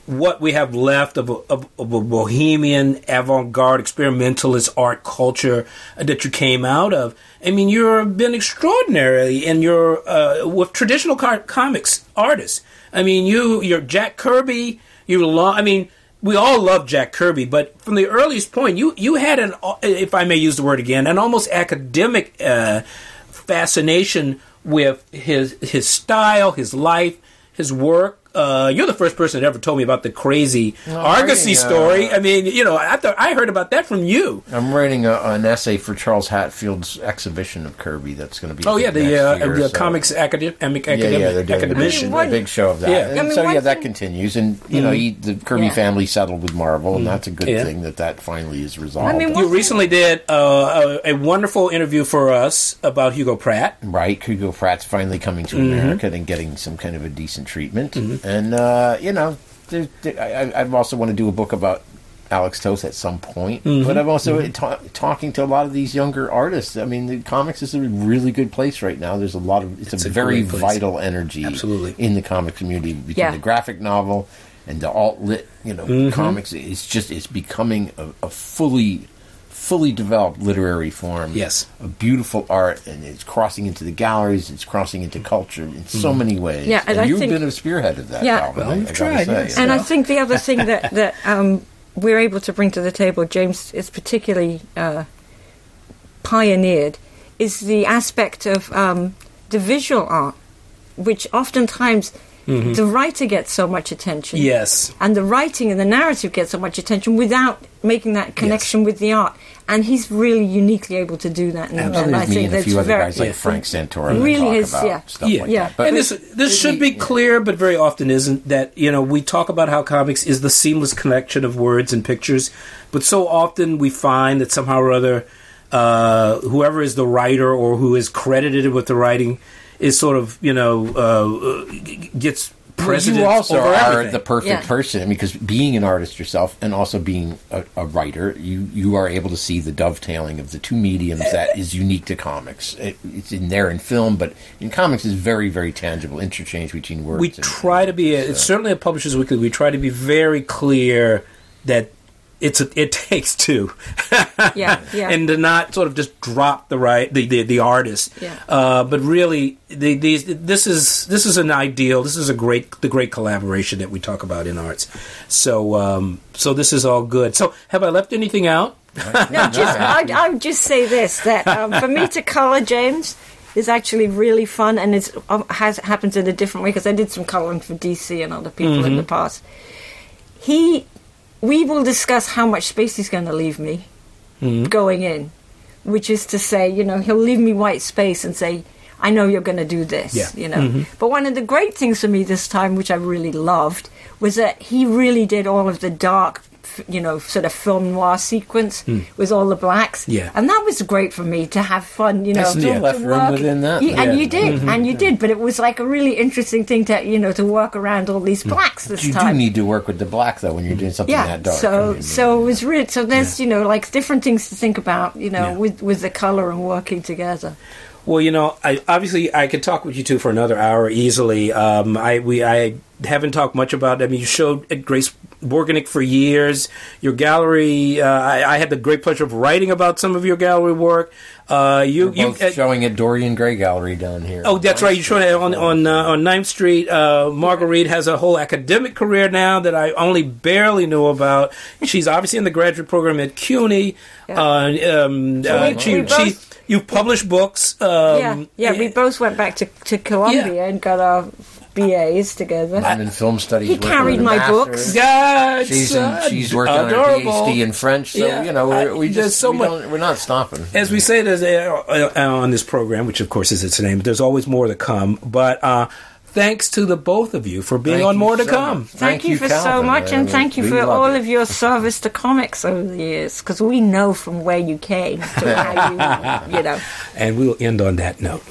what we have left of a, of, of a bohemian, avant-garde, experimentalist art culture that you came out of. I mean, you've been extraordinary in your uh, with traditional car- comics artists. I mean, you, you're Jack Kirby. You, lo- I mean. We all love Jack Kirby, but from the earliest point, you you had an, if I may use the word again, an almost academic uh, fascination with his his style, his life, his work. Uh, you're the first person that ever told me about the crazy Argosy writing, uh, story. I mean, you know, I thought I heard about that from you. I'm writing a, an essay for Charles Hatfield's exhibition of Kirby. That's going to be. Oh yeah, next the uh, year, the so- comics academic Yeah, yeah, they're doing academician. a big show of that. Yeah. And I mean, so one yeah, that thing- continues, and you know, he, the Kirby Yeah. family settled with Marvel, and that's a good Yeah. thing that that finally is resolved. I mean, You One recently did uh, a, a wonderful interview for us about Hugo Pratt. right, Hugo Pratt's finally coming to Mm-hmm. America and getting some kind of a decent treatment, and uh, you know, there, there, I, I also want to do a book about Alex Toth at some point, Mm-hmm. but I'm also ta- talking to a lot of these younger artists. I mean, the comics is a really good place right now. There's a lot of it's, It's a, a very vital energy, Absolutely. in the comic community between Yeah. the graphic novel and the alt lit, you know, Mm-hmm. comics. It's just it's becoming a, a fully fully developed literary form. Yes. a beautiful art, and it's crossing into the galleries. It's crossing into culture in so Mm-hmm. many ways. Yeah, and I you've think- been a spearhead of that. Yeah. Calvin, Well, I- you've I tried, say. yes. And I think the other thing that that um, we're able to bring to the table, James is particularly uh, pioneered, is the aspect of um, the visual art, which oftentimes the writer gets so much attention. Yes. And the writing and the narrative get so much attention without making that connection with the art. And he's really uniquely able to do that. And, Well, and I there's me think and a that's few other very, guys like Yeah. Frank Santoro that Really talk is, about yeah. stuff Yeah, like Yeah. that. But and this this should be clear, but very often isn't. That you know we talk about how comics is the seamless connection of words and pictures, but so often we find that somehow or other, uh, whoever is the writer or who is credited with the writing is sort of you know uh, g- gets Well, you also over are everything. the perfect Yeah. person because being an artist yourself and also being a, a writer, you you are able to see the dovetailing of the two mediums that is unique to comics. It, it's in there in film, but in comics is very very tangible interchange between words. we and- try to be it's certainly a publishers weekly we try to be very clear that it's a, it takes two Yeah, yeah. and to not sort of just drop the right the the, the artist Yeah. uh, but really the, these this is this is an ideal this is a great the great collaboration that we talk about in arts so um, so this is all good so have I left anything out No, just I, I would just say this that um, for me to color James is actually really fun, and it's um, has happens in a different way because I did some coloring for DC and other people in the past. He, we will discuss how much space he's going to leave me hmm. going in, which is to say, you know, he'll leave me white space and say. I know you're going to do this, Yeah. you know. Mm-hmm. But one of the great things for me this time, which I really loved, was that he really did all of the dark you know, sort of film noir sequence with all the blacks. Hmm. Yeah. and that was great for me to have fun. You know, to left room within that. You- and Yeah. you did, and you did. But it was like a really interesting thing to you know to work around all these blacks this You do need to work with the black though when you're doing something yeah, that dark. so so it was really so there's you know like different things to think about you know Yeah. with with the color and working together. Well, you know, I, obviously I could talk with you two for another hour easily. Um, I we I haven't talked much about. I mean, you showed at Grace Borgenicht for years. Your gallery. Uh, I, I had the great pleasure of writing about some of your gallery work. Uh, you We're you. both uh, showing at Dorian Gray Gallery down here. Oh, that's right. You're showing it on on uh, on Ninth Street. Uh, Marguerite has a whole academic career now that I only barely knew about. She's obviously in the graduate program at CUNY. Yeah. Uh, um, So uh, we- she, we both- she, you publish books. Um, yeah, yeah, we both went back to to Columbia and got our BAs together. I'm in film studies. He working carried on my master's. books. God, She's in, she's working adorable. on her PhD in French. So Yeah. you know we're, we there's just so we much- don't- we're not stopping. As we say there's uh, uh, on this program, which of course is its name, there's always more to come. But uh, thanks to the both of you for being Thank on you More to so Come. much. Thank, you, for so much, and thank you for all it. of your service to comics over the years. Because we know from where you came to how you, you know. And we'll end on that note.